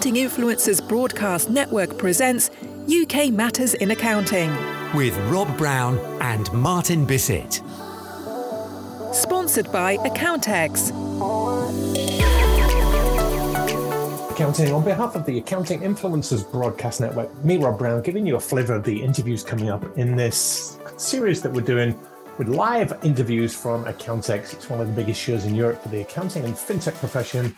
Accounting Influencers Broadcast Network presents UK Matters in Accounting. with Rob Brown and Martin Bissett. Sponsored by Accountex. Accounting. On behalf of the Accounting Influencers Broadcast Network, me, Rob Brown, giving you a flavour of the interviews coming up in this series that we're doing with live interviews from Accountex. It's one of the biggest shows in Europe for the accounting and fintech profession.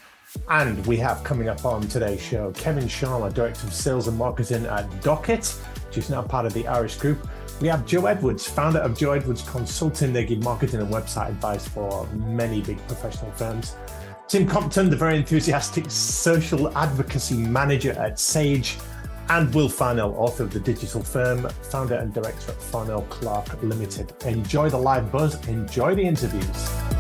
And we have coming up on today's show Kevin Sharma, Director of Sales and Marketing at Doc.It, which is now part of the Iris Group. We have Jo Edwards, founder of Jo Edwards Consulting. They give marketing and website advice for many big professional firms. Tim Compton, the very enthusiastic social advocacy manager at Sage, and Will Farnell, author of The Digital Firm, founder and director at Farnell Clarke Limited. Enjoy the live buzz, enjoy the interviews.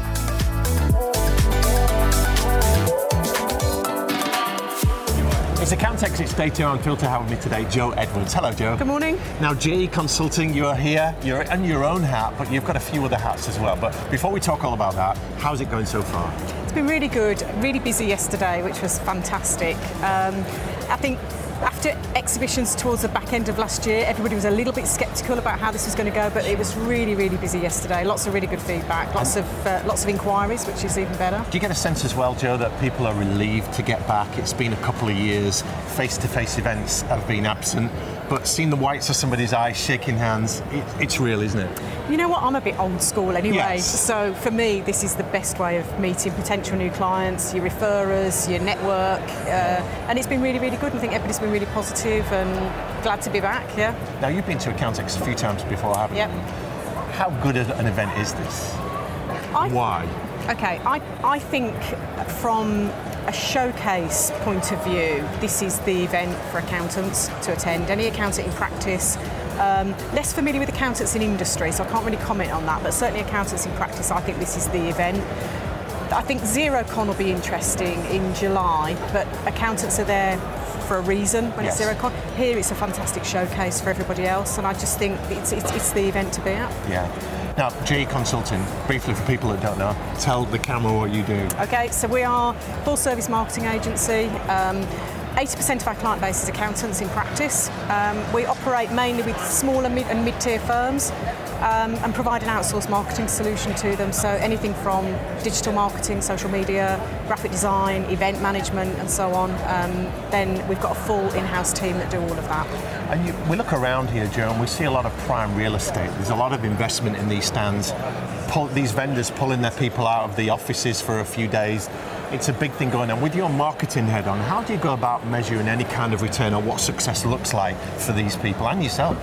It's Accountex, it's Data on Filter having me today, Jo Edwards. Hello, Jo. Good morning. Now, JE Consulting, you're here, you're in your own hat, but you've got a few other hats as well. But before we talk all about that, how's it going so far? It's been really good, really busy yesterday, which was fantastic. Um, I think after exhibitions towards the back end of last year, everybody was a little bit sceptical about how this was going to go, but it was really, really busy yesterday. Lots of really good feedback, lots of uh, lots of inquiries, which is even better. Do you get a sense as well, Jo, that people are relieved to get back? It's been a couple of years, face to face events have been absent, but seeing the whites of somebody's eyes, shaking hands, it, it's real, isn't it? You know what? I'm a bit old school anyway. Yes. So for me, this is the best way of meeting potential new clients, your referrers, your network, uh, and it's been really, really good. I think everybody's been really positive and glad to be back. Yeah. Now, you've been to Accountex a few times before, haven't Yep. you? How good an event is this? I Why? Okay, I, I think from a showcase point of view, this is the event for accountants to attend. Any accountant in practice, um, less familiar with accountants in industry, so I can't really comment on that, but certainly accountants in practice, I think this is the event. I think Xerocon will be interesting in July, but accountants are there for a reason when Yes. it's Xerocon. Here it's a fantastic showcase for everybody else, and I just think it's, it's, it's the event to be at. Yeah. Now, JE Consulting, briefly for people that don't know, tell the camera what you do. Okay, so we are full service marketing agency. Um, 80% of our client base is accountants in practice. Um, we operate mainly with smaller mid and mid-tier firms um, and provide an outsourced marketing solution to them. So anything from digital marketing, social media, graphic design, event management, and so on. Um, then we've got a full in-house team that do all of that. And you, we look around here, Jo, and we see a lot of prime real estate. There's a lot of investment in these stands. Pull, these vendors pulling their people out of the offices for a few days. It's a big thing going on. With your marketing head on, how do you go about measuring any kind of return or what success looks like for these people and yourself?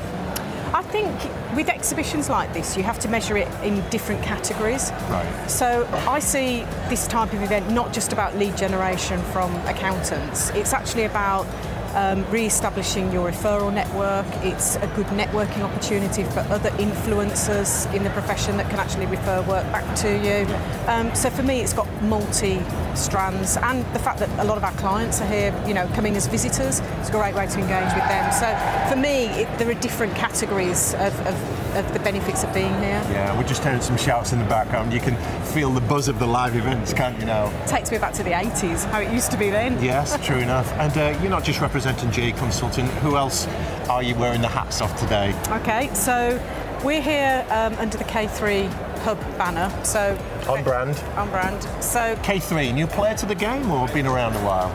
I think with exhibitions like this, you have to measure it in different categories. Right. So I see this type of event not just about lead generation from accountants, it's actually about um, re-establishing your referral network. It's a good networking opportunity for other influencers in the profession that can actually refer work back to you. Um, so for me, it's got multi strands, and the fact that a lot of our clients are here, you know, coming as visitors, it's a great way to engage with them. So for me, it, there are different categories of, of, of the benefits of being here. Yeah, we're just hearing some shouts in the background. You can feel the buzz of the live events, can't you now? takes me back to the 80s, how it used to be then. Yes, true enough. And uh, you're not just representing JE Consulting. Who else are you wearing the hats of today? Okay, so we're here um, under the K3 Hub banner. So On brand. on brand. So K3, new player to the game or been around a while?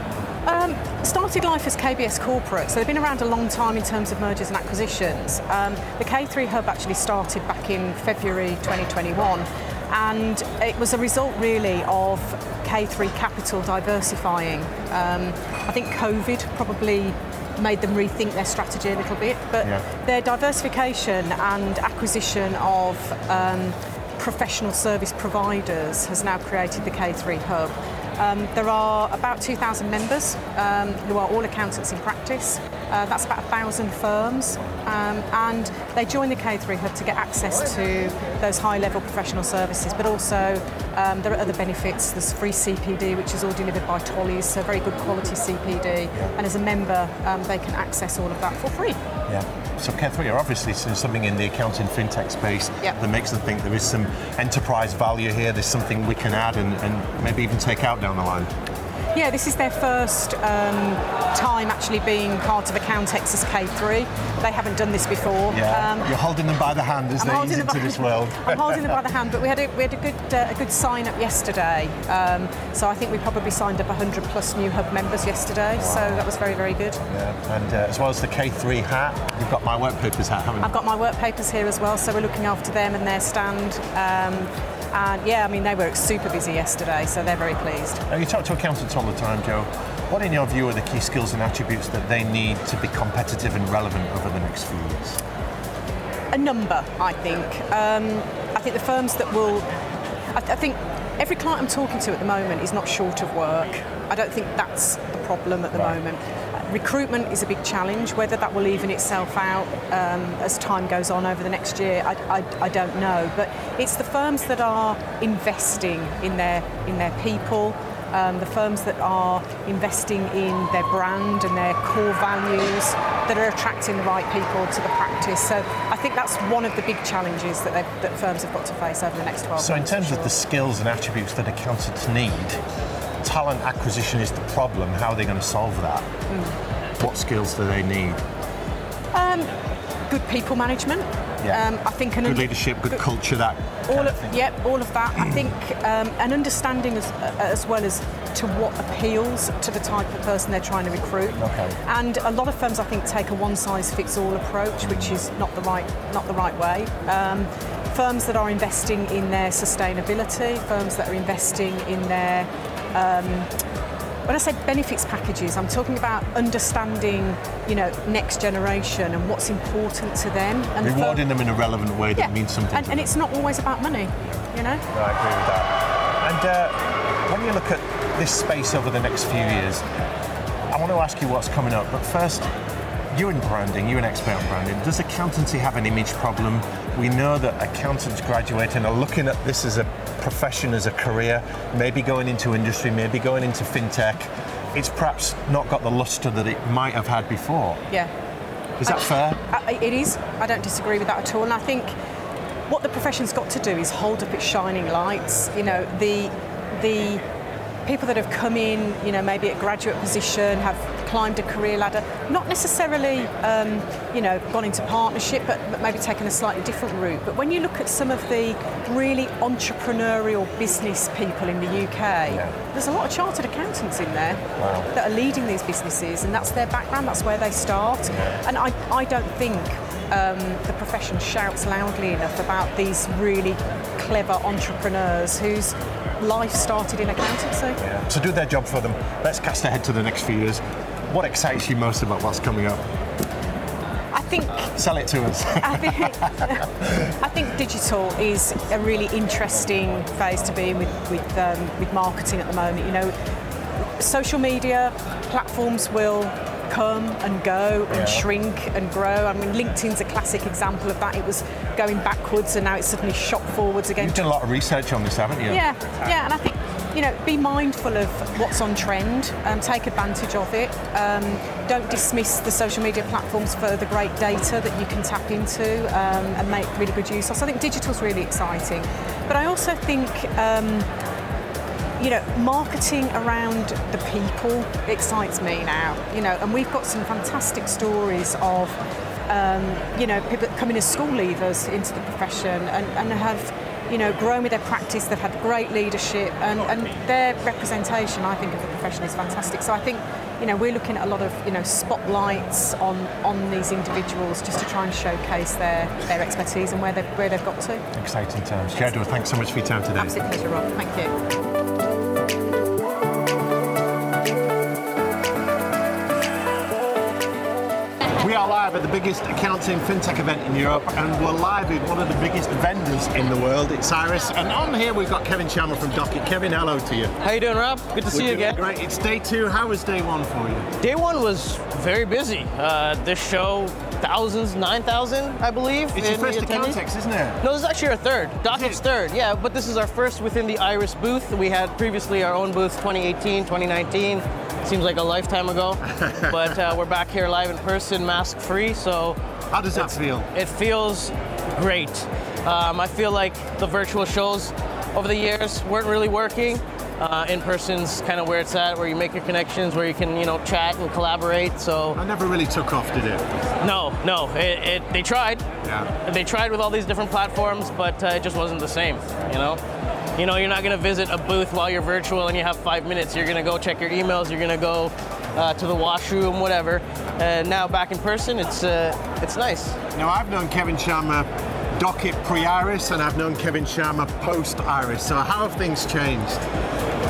um, started life as KBS Corporate, so they've been around a long time in terms of mergers and acquisitions. Um, the K3 Hub actually started back in February 2021, and it was a result really of K3 Capital diversifying. Um, I think COVID probably made them rethink their strategy a little bit, but Yeah. their diversification and acquisition of um, professional service providers has now created the K3 Hub. Um, there are about 2,000 members um, who are all accountants in practice. Uh, that's about 1,000 firms. Um, and they join the K3 Hub to get access to those high level professional services, but also um, there are other benefits. There's free CPD, which is all delivered by Tolley's, so very good quality CPD. And as a member, um, they can access all of that for free. Yeah. So K3 are obviously seeing something in the accounting fintech space Yep. that makes them think there is some enterprise value here, there's something we can add and, and maybe even take out down the line. Yeah, this is their first um, time actually being part of Accountex's K3. They haven't done this before. Um, You're holding them by the hand as I'm they ease into this world. I'm holding them by the hand, but we had a, we had a good uh, a good sign up yesterday. Um, so I think we probably signed up 100 plus new hub members yesterday. So that was very very good. Yeah. And uh, as well as the K3 hat, you've got MyWorkpapers hat, haven't you? I've got MyWorkpapers here as well, so we're looking after them and their stand. And yeah, I mean they were super busy yesterday, so they're very pleased. Now, you talk to accountants all the time, Jo. What, in your view, are the key skills and attributes that they need to be competitive and relevant over the next few years? a number, I think. Um, I think the firms that will, I, I think every client I'm talking to at the moment is not short of work. I don't think that's the problem at the Right. moment. Recruitment is a big challenge. Whether that will even itself out um, as time goes on over the next year, I, I, I don't know. But it's the firms that are investing in their in their people, um, the firms that are investing in their brand and their core values that are attracting the right people to the practice. So I think that's one of the big challenges that, that firms have got to face over the next 12 So, in terms for of the skills and attributes that accountants need, talent acquisition is the problem. How are they going to solve that? Hmm. What skills do they need? good people management. Yeah. Um, I think an Good leadership, good culture, that all of, of yep, all of that. I think um, an understanding as, as well as to what appeals to the type of person they're trying to recruit. Okay. And a lot of firms, I think, take a one-size-fits-all approach, which is not the right not the right way. Um, firms that are investing in their sustainability, firms that are investing in their when I say benefits packages, I'm talking about understanding, you know, next generation and what's important to them. And the Rewarding them in a relevant way that yeah. means something And, and it's not always about money, you know. No, I agree with that. And uh, when you look at this space over the next few years, I want to ask you what's coming up. But first, you're in branding, you're an expert on branding. Does accountancy have an image problem? We know that accountants graduating are looking at this as a profession, as a career, maybe going into industry, maybe going into fintech. It's perhaps not got the luster that it might have had before. Yeah. Is that fair? Uh, it is. I don't disagree with that at all. And I think what the profession's got to do is hold up its shining lights. You know, the the people that have come in, you know, maybe at graduate position, have climbed a career ladder, not necessarily, um, you know, gone into partnership, but, but maybe taken a slightly different route. But when you look at some of the really entrepreneurial business people in the UK, there's a lot of chartered accountants in there Wow. that are leading these businesses, and that's their background, that's where they start. And I, I don't think um, the profession shouts loudly enough about these really clever entrepreneurs whose life started in accountancy. So do their job for them. Let's cast ahead to the next few years. What excites you most about what's coming up? I think Sell it to us. I think, I think digital is a really interesting phase to be in with with, um, with marketing at the moment. You know, social media platforms will come and go and Yeah. shrink and grow. I mean, LinkedIn's a classic example of that. It was going backwards and now it's suddenly shot forwards again. You've done a lot of research on this, haven't you? Yeah, yeah, and I think you know, be mindful of what's on trend, um, take advantage of it. Um, don't dismiss the social media platforms for the great data that you can tap into um, and make really good use of. So I think digital's really exciting, but I also think. Um, you know, marketing around the people excites me now. You know, and we've got some fantastic stories of, um, you know, people coming as school leavers into the profession and, and have, you know, grown with their practice. They've had great leadership, and, and their representation, I think, of the profession is fantastic. So I think, you know, we're looking at a lot of, you know, spotlights on on these individuals just to try and showcase their their expertise and where they've where they've got to. Exciting times. Jo Edwards, thanks so much for your time today. Absolute pleasure, Rob. Thank you. Live at the biggest accounting fintech event in Europe, and we're live with one of the biggest vendors in the world. It's Iris, and on here we've got Kevin Sharma from Doc.It. Kevin, hello to you. How you doing, Rob? Good to see We're you again. Great. It's day two. How was day one for you? Day one was very busy. Uh, this show, thousands, nine thousand, I believe. It's your first. Accountex, isn't it? No, this is actually our third. Doc.It's third, yeah. But this is our first within the Iris booth. We had previously our own booth, 2018, 2019. Seems like a lifetime ago. but uh, we're back here live in person, mask free. So How does that feel? it feels great. Um, I feel like the virtual shows over the years weren't really working. Uh, in person's kind of where it's at, where you make your connections, where you can, you know, chat and collaborate. So I never really took off, did it? no, no, it, it, they tried. Yeah. They tried with all these different platforms, but uh, it just wasn't the same. You know, you know, you're not gonna visit a booth while you're virtual and you have five minutes. You're gonna go check your emails. You're gonna go uh, to the washroom, whatever. And now back in person, it's uh, it's nice. Now, I've known Kevin Sharma Doc.It pre-Iris, and I've known Kevin Sharma post-Iris. So how have things changed?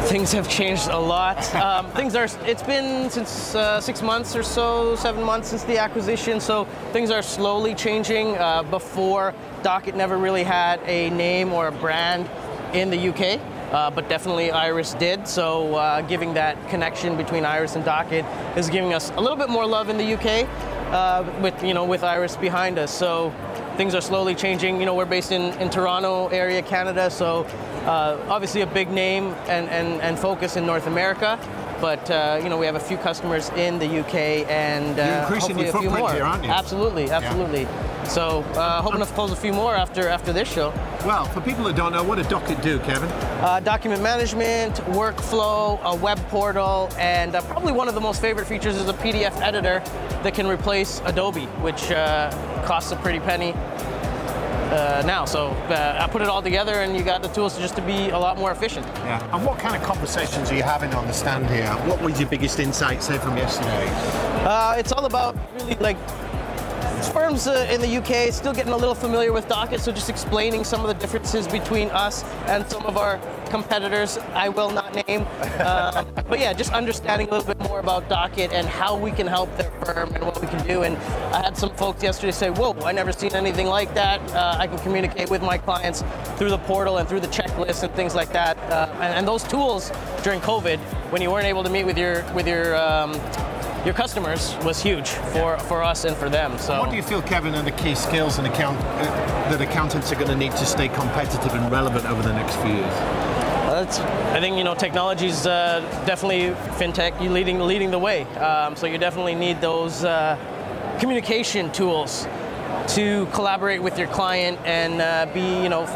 Things have changed a lot. Um, things are. It's been since uh, six months or so, seven months since the acquisition. So things are slowly changing. Uh, before Doc.It never really had a name or a brand in the UK, uh, but definitely Iris did. So uh, giving that connection between Iris and Doc.It is giving us a little bit more love in the UK, uh, with you know with Iris behind us. So things are slowly changing. You know, we're based in, in Toronto area, Canada, so uh, obviously a big name and, and, and focus in North America. But uh, you know, we have a few customers in the UK and You're uh, increasing hopefully your a few more. here, aren't you? Absolutely, absolutely. So uh, hoping to close a few more after after this show. Well, for people that don't know, what did Doc.It do, Kevin? Uh, document management, workflow, a web portal, and uh, probably one of the most favorite features is a PDF editor that can replace Adobe, which uh, costs a pretty penny uh, now. So uh, I put it all together, and you got the tools just to be a lot more efficient. Yeah. And what kind of conversations are you having on the stand here? What was your biggest insight, say, from yesterday? Uh, it's all about really like firms uh, in the UK still getting a little familiar with Doc.It, so just explaining some of the differences between us and some of our competitors. I will not name, um, but yeah, just understanding a little bit more about Doc.It and how we can help their firm and what we can do. And I had some folks yesterday say, "Whoa, I never seen anything like that. Uh, I can communicate with my clients through the portal and through the checklist and things like that." Uh, and, and those tools during COVID, when you weren't able to meet with your with your um, your customers was huge for, for us and for them. So What do you feel, Kevin, are the key skills and account, uh, that accountants are going to need to stay competitive and relevant over the next few years? That's, I think you know technology's uh, definitely fintech leading leading the way. Um, so you definitely need those uh, communication tools to collaborate with your client and uh, be you know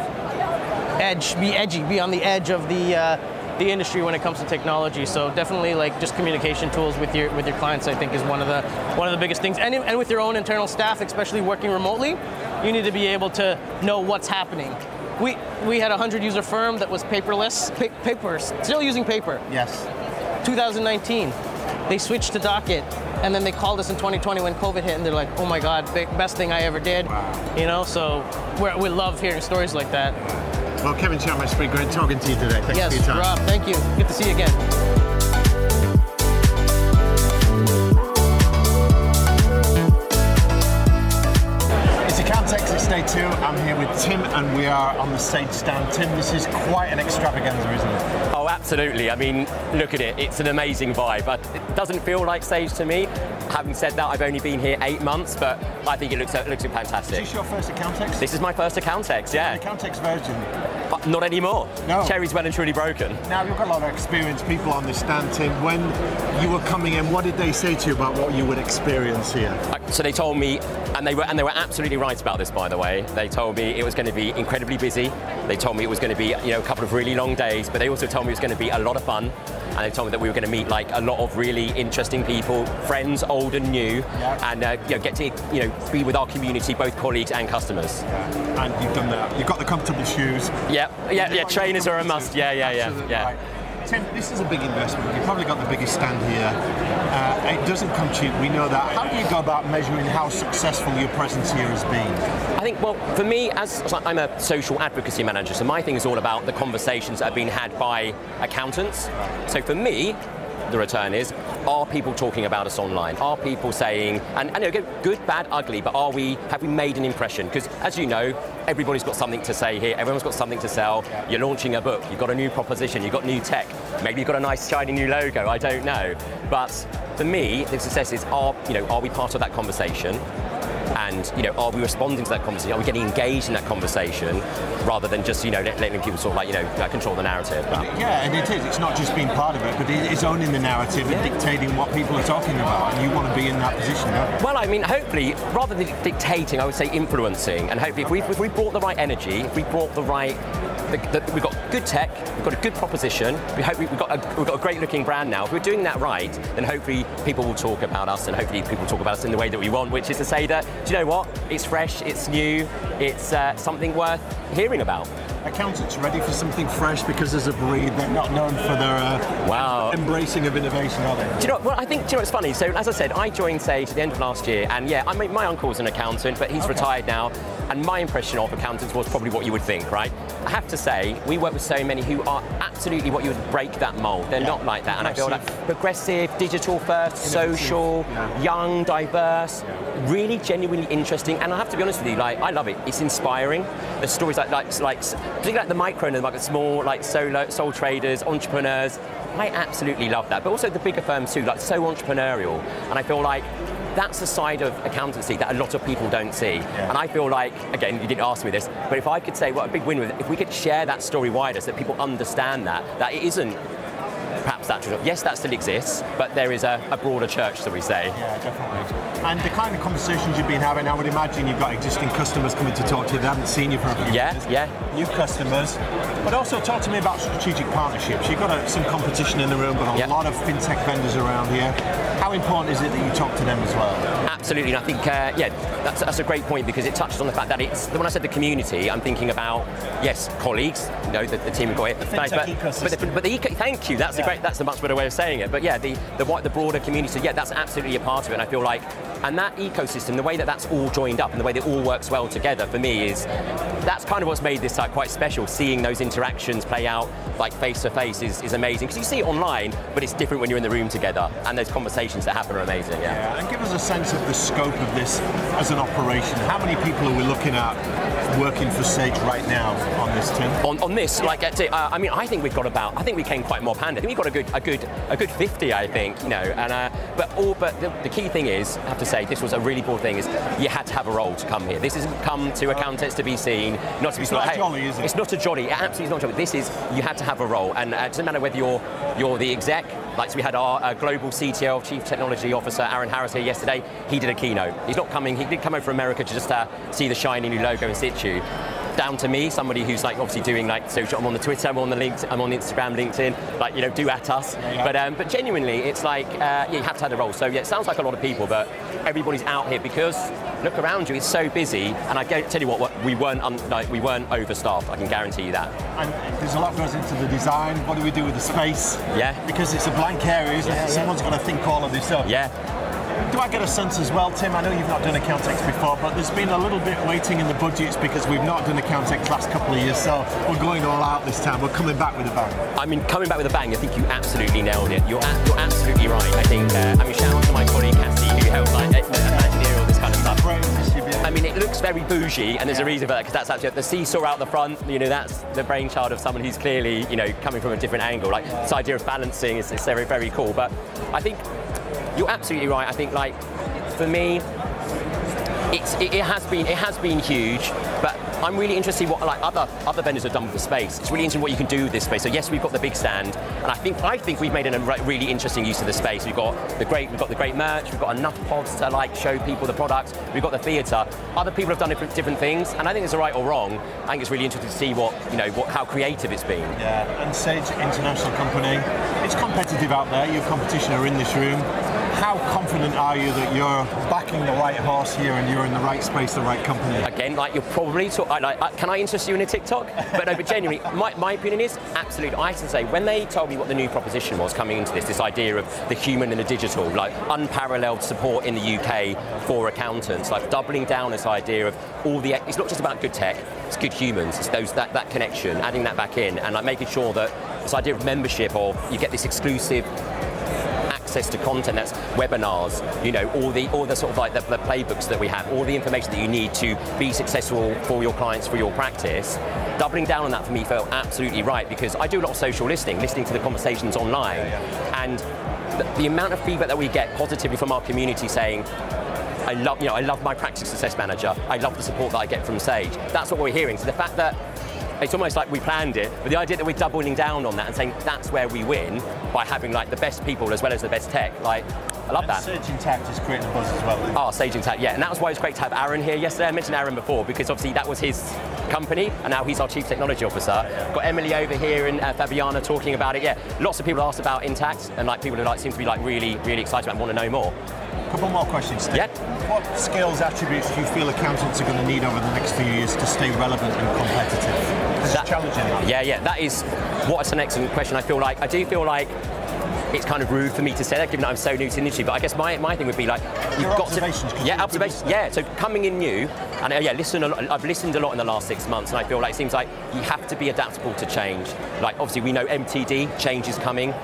edge be edgy be on the edge of the uh, the industry when it comes to technology. So definitely like just communication tools with your with your clients I think is one of the one of the biggest things and, and with your own internal staff especially working remotely you need to be able to know what's happening. We we had a 100 user firm that was paperless pa- paper still using paper. Yes. 2019 they switched to Doc.It and then they called us in 2020 when COVID hit and they're like, oh my God, best thing I ever did. You know, so we're, we love hearing stories like that. Well, Kevin Sharma, it's been great talking to you today. Thanks yes, for your time. Rob, thank you. Good to see you again. Day two. I'm here with Tim and we are on the Sage stand. Tim, this is quite an extravaganza, isn't it? Oh, absolutely. I mean, look at it. It's an amazing vibe. But it doesn't feel like Sage to me. Having said that, I've only been here eight months, but I think it looks it looks Is fantastic. this your first Accountex? This is my first Accountex, yeah. Accountex version. But not anymore. No. Cherry's well and truly broken. Now, you've got a lot of experienced people on this stand, Tim. When you were coming in, what did they say to you about what you would experience here? So they told me, and they were and they were absolutely right about this, by the way. They told me it was going to be incredibly busy. They told me it was going to be you know a couple of really long days, but they also told me it was going to be a lot of fun. And they told me that we were going to meet like a lot of really interesting people, friends, old and new, Yeah. and uh, you know, get to you know be with our community, both colleagues and customers. And you've done that. You've got the comfortable shoes. Yeah, yeah, yeah. Trainers are a must. Yeah, yeah, yeah, Absolutely yeah. right. Tim, this is a big investment. You've probably got the biggest stand here. Uh, it doesn't come cheap, we know that. How do you go about measuring how successful your presence here has been? I think, well, for me, as as I'm a social advocacy manager, so my thing is all about the conversations that are being had by accountants. So for me, the return is, are people talking about us online? Are people saying, and, and know, good, bad, ugly, but are we, have we made an impression? Because as you know, everybody's got something to say here, everyone's got something to sell. You're launching a book, you've got a new proposition, you've got new tech, maybe you've got a nice shiny new logo, I don't know. But for me, the success is, are, you know, are we part of that conversation? And you know, are we responding to that conversation? Are we getting engaged in that conversation rather than just you know letting people sort of like you know control the narrative? But yeah, and it is. It's not just being part of it, but it is owning the narrative and dictating what people are talking about, and you want to be in that position. Well, I mean, hopefully, rather than dictating, I would say influencing, and hopefully, if we if we brought the right energy, if we brought the right the, the, we've got good tech, we've got a good proposition, we hope we've got, a, we've got a great looking brand now. If we're doing that right, then hopefully people will talk about us and hopefully people will talk about us in the way that we want, which is to say that, do you know what? It's fresh, it's new, it's uh, something worth hearing about accountants ready for something fresh because as a breed they're not known for their uh, wow. embracing of innovation, are they? Do you know? Well, I think do you know it's funny. So as I said, I joined Sage at the end of last year, and yeah, I mean, my uncle's an accountant, but he's okay. retired now. And my impression of accountants was probably what you would think, right? I have to say, we work with so many who are absolutely what you would break that mold. They're yeah. not like that. And I feel like progressive, digital first, social, yeah. young, diverse, yeah. really genuinely interesting. And I have to be honest with you, like I love it. It's inspiring. The stories like like like particularly like the micro and the like small like solo sole traders, entrepreneurs. I absolutely love that. But also the bigger firms too, like so entrepreneurial. And I feel like that's the side of accountancy that a lot of people don't see. Yeah. And I feel like, again, you didn't ask me this, but if I could say what a big win with if we could share that story wider so that people understand that, that it isn't perhaps that traditional. Yes, that still exists, but there is a, a broader church, so we say. Yeah, definitely. And the kind of conversations you've been having, I would imagine you've got existing customers coming to talk to you. They haven't seen you for a few yeah, years. Yeah, New customers. But also talk to me about strategic partnerships. You've got a, some competition in the room, but a yep. lot of fintech vendors around here. How important is it that you talk to them as well? Absolutely, and I think, uh, yeah, that's, that's a great point because it touches on the fact that it's, when I said the community, I'm thinking about, yes, colleagues, you know, the, the team got here. The but, but, the, but the eco, thank you, that's yeah. a great, that's a much better way of saying it. But yeah, the, the, the broader community, yeah, that's absolutely a part of it. And I feel like, and that ecosystem, the way that that's all joined up and the way that it all works well together for me is, that's kind of what's made this site quite special. Seeing those interactions play out like face to face is, is amazing. Because you see it online, but it's different when you're in the room together. And those conversations that happen are amazing. Yeah. yeah and give us a sense of the scope of this as an operation. How many people are we looking at working for Sage right now on this team? On, on this, like, uh, I mean, I think we've got about, I think we came quite more panda. I think we've got a good, a good, a good 50, I think, you know. And uh, but all, but the, the, key thing is, I have to say, this was a really cool thing. Is you had to have a role to come here. This isn't come to accountants to be seen, not to be. It's not hey, jolly, is it? It's not a jolly. It absolutely is not jolly. This is you had to have a role, and uh, it doesn't matter whether you're you're the exec. Like so we had our uh, global CTO, Chief Technology Officer, Aaron Harris here yesterday. He did a keynote. He's not coming. He did come over from America to just uh, see the shiny new logo in situ down to me, somebody who's like obviously doing like social. I'm on the Twitter, I'm on the link, I'm on Instagram, LinkedIn. Like you know, do at us. Yeah, yeah. But um, but genuinely, it's like uh, yeah, you have to have a role. So yeah, it sounds like a lot of people, but everybody's out here because look around you, it's so busy. And I tell you what, what we weren't un, like we weren't overstaffed. I can guarantee you that. And there's a lot goes into the design. What do we do with the space? Yeah. Because it's a blank area, yeah? Someone's got to think all of this up. Yeah do I get a sense as well, Tim? I know you've not done Accountex before, but there's been a little bit waiting in the budgets because we've not done Accountex last couple of years, so we're going all out this time. We're coming back with a bang. I mean, coming back with a bang, I think you absolutely nailed it. You're, a- you're absolutely right. I think, uh, I mean, shout out to my colleague Cassie who helped like, engineer all this kind of stuff. I mean, it looks very bougie, and there's a reason for that because that's actually the seesaw out the front. You know, that's the brainchild of someone who's clearly, you know, coming from a different angle. Like this idea of balancing is, is very, very cool. But I think you're absolutely right. I think like for me, it's, it, it, has been it has been huge, but I'm really interested in what like other other vendors have done with the space. It's really interesting what you can do with this space. So yes, we've got the big stand, and I think I think we've made a really interesting use of the space. We've got the great we've got the great merch. We've got enough pods to like show people the products. We've got the theatre. Other people have done different, different things, and I think it's right or wrong. I think it's really interesting to see what you know what how creative it's been. Yeah, and Sage International Company, it's competitive out there. Your competition are in this room how confident are you that you're backing the right horse here and you're in the right space, the right company? Again, like you're probably, talk, like, uh, can I interest you in a TikTok? but no, but genuinely, my, my opinion is absolutely. I to say, when they told me what the new proposition was coming into this, this idea of the human and the digital, like unparalleled support in the UK for accountants, like doubling down this idea of all the, it's not just about good tech, it's good humans, it's those, that, that connection, adding that back in, and like making sure that this idea of membership or you get this exclusive access to content that's webinars, you know, all the all the sort of like the, the playbooks that we have, all the information that you need to be successful for your clients, for your practice. Doubling down on that for me felt absolutely right because I do a lot of social listening, listening to the conversations online, and the, the amount of feedback that we get positively from our community saying, I love, you know, I love my practice success manager. I love the support that I get from Sage. That's what we're hearing. So the fact that it's almost like we planned it, but the idea that we're doubling down on that and saying that's where we win by having like the best people as well as the best tech, like I love that. Sage Intacct is creating a buzz as well. Oh, Sage Intacct, yeah, and that was why it was great to have Aaron here yesterday. I mentioned Aaron before because obviously that was his company, and now he's our chief technology officer. Got Emily over here and uh, Fabiana talking about it. Yeah, lots of people asked about Intacct, and like people who like seem to be like really, really excited about and want to know more. A couple more questions. Steve. Yeah. What skills, attributes do you feel accountants are going to need over the next few years to stay relevant and competitive? This That- is challenging. Yeah, yeah, that is what's an excellent question. I feel like I do feel like it's kind of rude for me to say that, given that I'm so new to the industry. But I guess my, my thing would be like, you've Your got to, yeah, observations, yeah. So coming in new, and uh, yeah, listen. A lot, I've listened a lot in the last six months, and I feel like it seems like you have to be adaptable to change. Like obviously, we know MTD change is coming.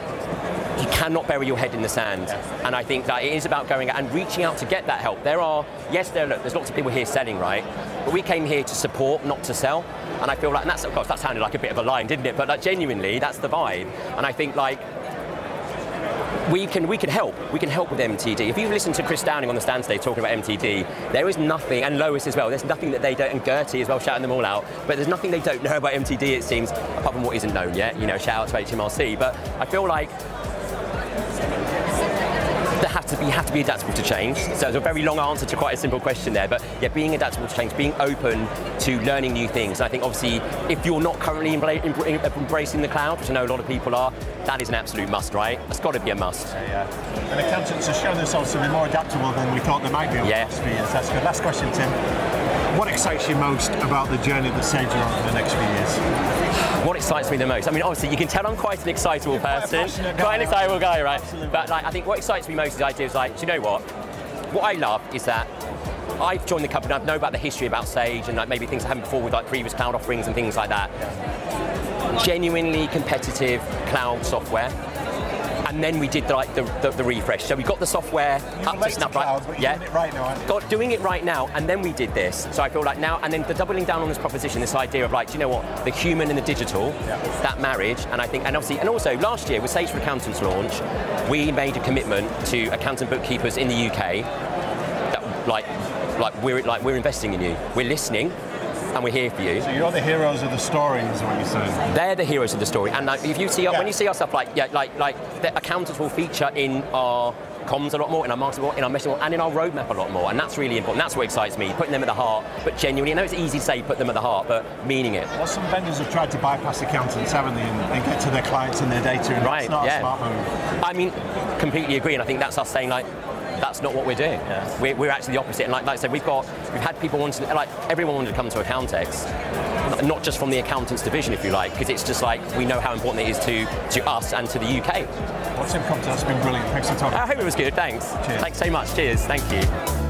You cannot bury your head in the sand, and I think that it is about going out and reaching out to get that help. There are, yes, there look, there's lots of people here selling, right? But we came here to support, not to sell. And I feel like, and that's of course that sounded like a bit of a line, didn't it? But like genuinely, that's the vibe. And I think like we can we can help. We can help with MTD. If you've listened to Chris Downing on the stand today talking about MTD, there is nothing, and Lois as well. There's nothing that they don't, and Gertie as well, shouting them all out. But there's nothing they don't know about MTD. It seems, apart from what isn't known yet. You know, shout out to HMRC. But I feel like there have to be you have to be adaptable to change. So it's a very long answer to quite a simple question there. But yeah, being adaptable to change, being open to learning new things. And I think obviously if you're not currently embracing the cloud, which I know a lot of people are, that is an absolute must, right? It's got to be a must. Yeah. And accountants have shown themselves to be more adaptable than we thought they might be over Yeah. the last few years. That's good. Last question, Tim. What excites you most about the journey that Sage are on for the next few years? What excites me the most? I mean, obviously, you can tell I'm quite an excitable quite person, quite an excitable guy, right? Absolutely. But like, I think what excites me most is the idea is like, do you know what? What I love is that I've joined the company. I know about the history about Sage and like maybe things that happened before with like previous cloud offerings and things like that. Genuinely competitive cloud software. And then we did like the, the, the refresh. So we got the software You're up to snuff, cloud, right? you're doing it right now, aren't you? got doing it right now, and then we did this. So I feel like now, and then the doubling down on this proposition, this idea of like, do you know what, the human and the digital, that marriage, and I think, and obviously, and also last year with Sage for Accountants launch, we made a commitment to accountant bookkeepers in the UK that like, like we're like we're investing in you, we're listening, and we're here for you. So you're the heroes of the story, is what you're saying. They're the heroes of the story, and like, if you see Yeah. when you see our stuff, like yeah, like like the accountants will feature in our comms a lot more, in our marketing, in our messaging, more, and in our roadmap a lot more, and that's really important. That's what excites me, putting them at the heart, but genuinely. I know it's easy to say put them at the heart, but meaning it. Well, some vendors have tried to bypass accountants, haven't they, and, and get to their clients and their data, and Right, it's not yeah. a smart move. I mean, completely agree, and I think that's us saying like. That's not what we're doing. We're, we're actually the opposite. And like, like I said, we've got, we've had people wanting, like everyone wanted to come to Accountex, not just from the accountants division, if you like, because it's just like we know how important it is to, to us and to the UK. Well, Tim Compton, that's been brilliant. Thanks for talking. I hope it was good. Thanks. Cheers. Thanks so much. Cheers. Thank you.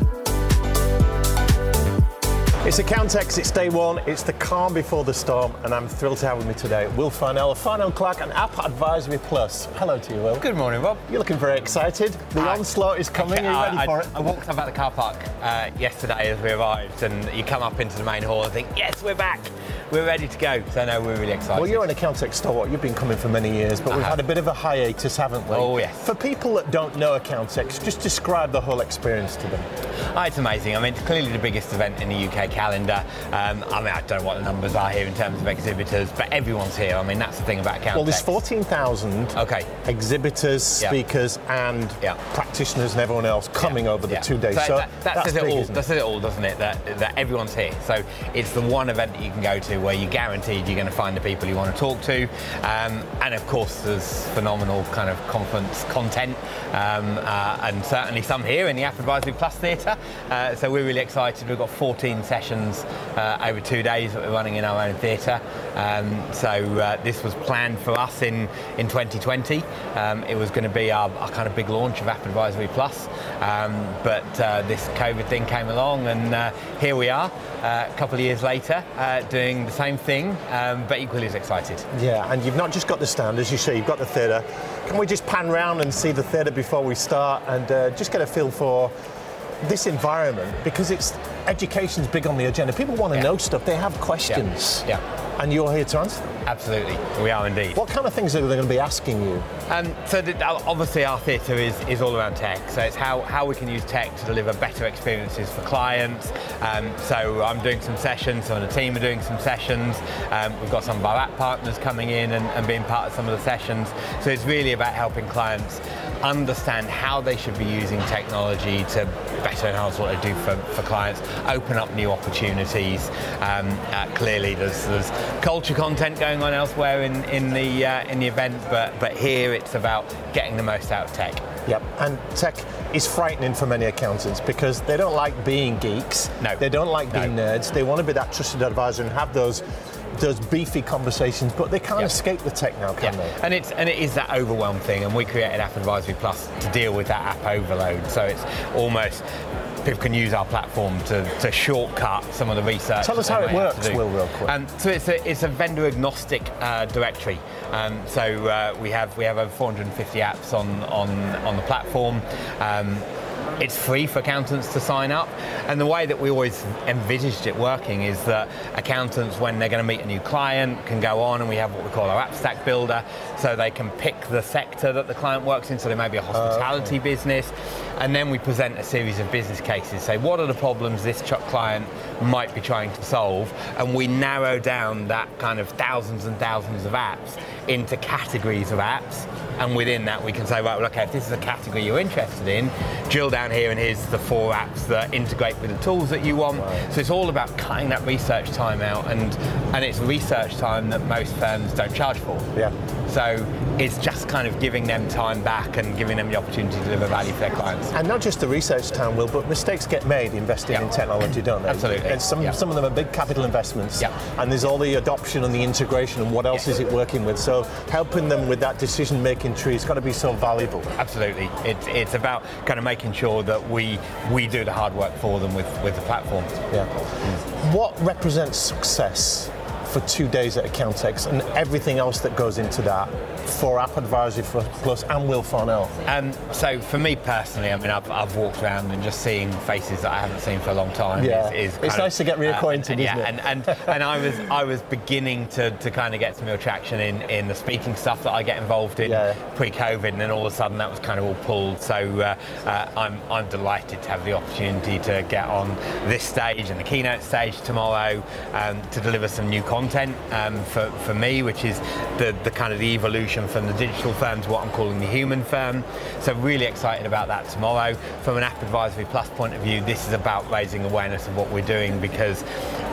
It's Accountex, it's day one, it's the calm before the storm, and I'm thrilled to have with me today Will Farnell, Farnell Clarke, and App Advisory Plus. Hello to you, Will. Good morning, Rob. You're looking very excited. The I- onslaught is coming. Are you ready I, for it? I walked up at the car park uh, yesterday as we arrived, and you come up into the main hall and think, yes, we're back. We're ready to go. So, no, we're really excited. Well, you're an Accountex stalwart. You've been coming for many years, but I we've have. had a bit of a hiatus, haven't we? Oh, yes. For people that don't know Accountex, just describe the whole experience to them. Oh, it's amazing. I mean, it's clearly the biggest event in the UK calendar. Um, I mean, I don't know what the numbers are here in terms of exhibitors, but everyone's here. I mean, that's the thing about Accountex. Well, there's 14,000 Okay. exhibitors, Yeah. speakers, and Yeah. practitioners and everyone else coming over the two days. So, So, that, that that's says it all. That says it all, doesn't it? That, that everyone's here. So it's the one event that you can go to where you're guaranteed you're going to find the people you want to talk to, um, and of course there's phenomenal kind of conference content, um, uh, and certainly some here in the App Advisory Plus Theatre. Uh, so we're really excited. We've got 14 sessions uh, over two days that we're running in our own theatre. Um, so uh, this was planned for us in in 2020. Um, it was going to be our, our kind of big launch of App Advisory Plus, um, but uh, this COVID thing came along, and here we are, uh, a couple of years later, uh, doing the same thing, um, but equally as excited. Yeah, and you've not just got the stand, as you say, you've got the theatre. Can we just pan round and see the theatre before we start and uh, just get a feel for this environment? Because it's education's big on the agenda. People want to Yeah. know stuff. They have questions. Yeah. And you're here to answer them. Absolutely, we are indeed. What kind of things are they going to be asking you? Um, so the, obviously our theatre is, is all around tech. So it's how, how we can use tech to deliver better experiences for clients. Um, so I'm doing some sessions, some of the team are doing some sessions. Um, we've got some of our app partners coming in and, and being part of some of the sessions. So it's really about helping clients understand how they should be using technology to better enhance what they do for, for clients, open up new opportunities. Um, uh, clearly, there's, there's culture content going on elsewhere in, in the uh, in the event, but but here it's about getting the most out of tech. Yep. And tech is frightening for many accountants because they don't like being geeks. No. They don't like No. being nerds. They want to be that trusted advisor and have those those beefy conversations, but they can't Yeah. escape the tech now, can they? And it's and it is that overwhelm thing, and we created App Advisory Plus to deal with that app overload. So it's almost people can use our platform to, to shortcut some of the research. Tell us how it might have to works. Will, real quick. Um, so it's a it's a vendor agnostic uh, directory. Um, so uh, we have we have over 450 apps on on on the platform. Um, it's free for accountants to sign up, and the way that we always envisaged it working is that accountants, when they're going to meet a new client, can go on and we have what we call our app stack builder, so they can pick the sector that the client works in. So they may be a hospitality oh, business, and then we present a series of business cases. Say what are the problems this client might be trying to solve, and we narrow down that kind of thousands and thousands of apps into categories of apps. And within that, we can say, right, well, okay, if this is a category you're interested in, drill down here, and here's the four apps that integrate with the tools that you want. So it's all about cutting that research time out, and and it's research time that most firms don't charge for. Yeah. So it's just kind of giving them time back and giving them the opportunity to deliver value for their clients. And not just the research time, Will, but mistakes get made investing Yeah. in technology, don't they? Absolutely. And some, Yeah. some of them are big capital investments. Yeah. And there's all the adoption and the integration and what else Yeah. is it working with. So helping them with that decision making tree has got to be so valuable. Absolutely, it's it's about kind of making sure that we we do the hard work for them with with the platform. Yeah. What represents success for two days at Accountex and everything else that goes into that for App Advisory Plus and Will Farnell? Um, so for me personally, I mean, I've, I've walked around and just seeing faces that I haven't seen for a long time. Yeah. is, is It's nice to get reacquainted, uh, and, isn't yeah, it? And, and, and I was I was beginning to, to kind of get some real traction in, in the speaking stuff that I get involved in Yeah. pre-COVID, and then all of a sudden that was kind of all pulled. So uh, uh, I'm I'm delighted to have the opportunity to get on this stage and the keynote stage tomorrow um, to deliver some new content um, for, for me, which is the, the kind of the evolution from the digital firm to what I'm calling the human firm. So really excited about that tomorrow. From an App Advisory Plus point of view, this is about raising awareness of what we're doing because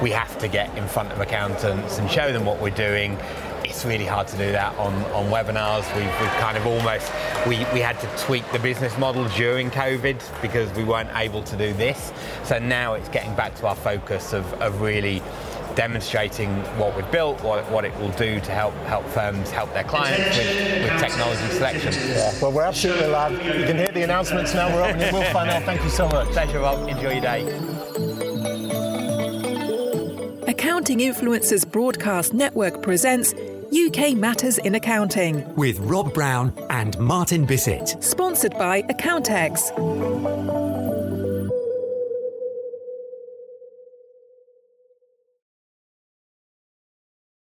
we have to get in front of accountants and show them what we're doing. It's really hard to do that on, on webinars. We've, we've kind of almost, we, we had to tweak the business model during COVID because we weren't able to do this. So now it's getting back to our focus of, of really demonstrating what we've built, what, what it will do to help help firms help their clients with, with technology selection. Yeah. Well, we're absolutely live. You can hear the announcements now. We're opening Will Farnell. Thank you so much. Pleasure, Rob. Enjoy your day. Accounting Influencers Broadcast Network presents UK Matters in Accounting, With Rob Brown and Martin Bissett. sponsored by Accountex.